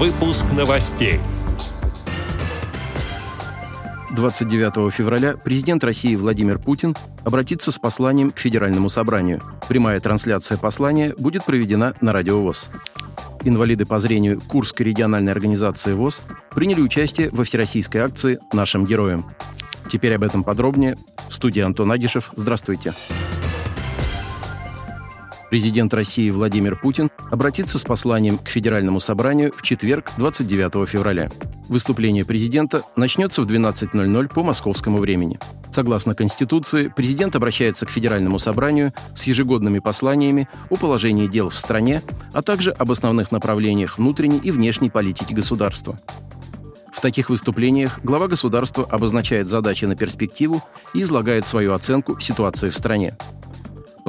Выпуск новостей. 29 февраля президент России Владимир Путин обратится с посланием к Федеральному собранию. Прямая трансляция послания будет проведена на Радио ВОЗ. Инвалиды по зрению Курской региональной организации ВОЗ приняли участие во всероссийской акции «Нашим героям». Теперь об этом подробнее. В студии Антон Агишев. Здравствуйте. Президент России Владимир Путин обратится с посланием к Федеральному собранию в четверг, 29 февраля. Выступление президента начнется в 12.00 по московскому времени. Согласно Конституции, президент обращается к Федеральному собранию с ежегодными посланиями о положении дел в стране, а также об основных направлениях внутренней и внешней политики государства. В таких выступлениях глава государства обозначает задачи на перспективу и излагает свою оценку ситуации в стране.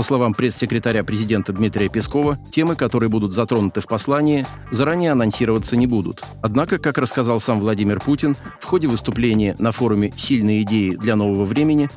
По словам пресс-секретаря президента Дмитрия Пескова, темы, которые будут затронуты в послании, заранее анонсироваться не будут. Однако, как рассказал сам Владимир Путин, в ходе выступления на форуме «Сильные идеи для нового времени»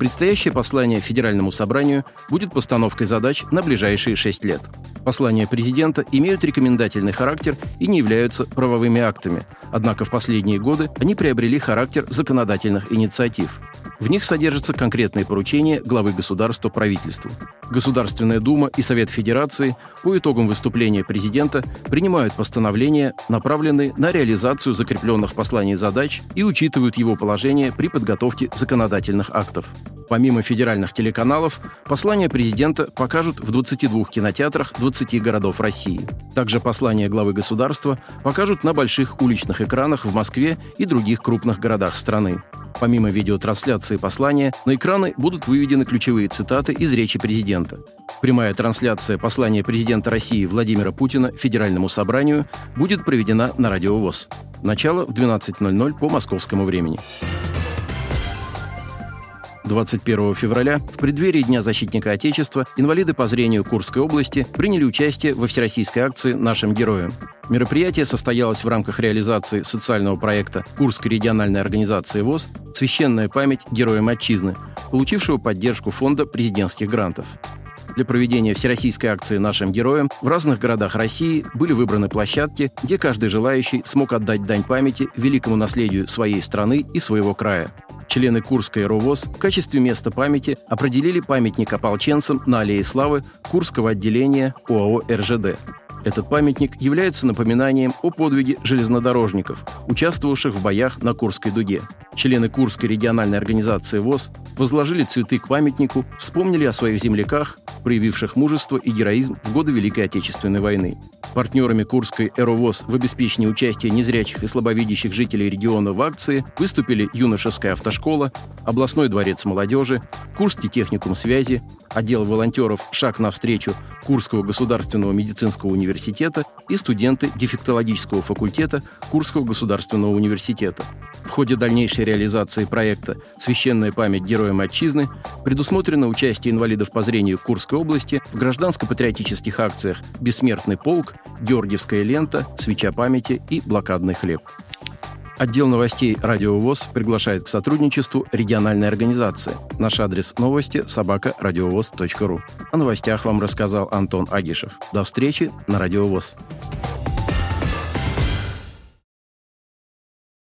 предстоящее послание Федеральному собранию будет постановкой задач на ближайшие шесть лет. Послания президента имеют рекомендательный характер и не являются правовыми актами, однако в последние годы они приобрели характер законодательных инициатив – в них содержатся конкретные поручения главы государства правительству. Государственная дума и Совет Федерации по итогам выступления президента принимают постановления, направленные на реализацию закрепленных посланий задач и учитывают его положение при подготовке законодательных актов. Помимо федеральных телеканалов, послания президента покажут в 22 кинотеатрах 20 городов России. Также послания главы государства покажут на больших уличных экранах в Москве и других крупных городах страны. Помимо видеотрансляции послания, на экраны будут выведены ключевые цитаты из речи президента. Прямая трансляция послания президента России Владимира Путина Федеральному собранию будет проведена на Радио ВОЗ. Начало в 12.00 по московскому времени. 21 февраля, в преддверии Дня защитника Отечества, инвалиды по зрению Курской области приняли участие во всероссийской акции «Нашим героям». Мероприятие состоялось в рамках реализации социального проекта Курской региональной организации ВОЗ «Священная память героям Отчизны», получившего поддержку фонда президентских грантов. Для проведения всероссийской акции «Нашим героям» в разных городах России были выбраны площадки, где каждый желающий смог отдать дань памяти великому наследию своей страны и своего края. Члены Курской РОВОЗ в качестве места памяти определили памятник ополченцам на Аллее Славы Курского отделения ОАО «РЖД». Этот памятник является напоминанием о подвиге железнодорожников, участвовавших в боях на Курской дуге. Члены Курской региональной организации ВОЗ возложили цветы к памятнику, вспомнили о своих земляках, проявивших мужество и героизм в годы Великой Отечественной войны. Партнерами Курской «Эровоз» в обеспечении участия незрячих и слабовидящих жителей региона в акции выступили юношеская автошкола, областной дворец молодежи, Курский техникум связи, отдел волонтеров «Шаг навстречу» Курского государственного медицинского университета и студенты дефектологического факультета Курского государственного университета. В ходе дальнейшей реализации проекта «Священная память героям Отчизны» предусмотрено участие инвалидов по зрению Курской области в гражданско-патриотических акциях «Бессмертный полк», «Георгиевская лента», «Свеча памяти» и «Блокадный хлеб». Отдел новостей «Радио ВОЗ» приглашает к сотрудничеству региональной организации. Наш адрес новости – собакарадиовоз.ру. О новостях вам рассказал Антон Агишев. До встречи на «Радио ВОЗ».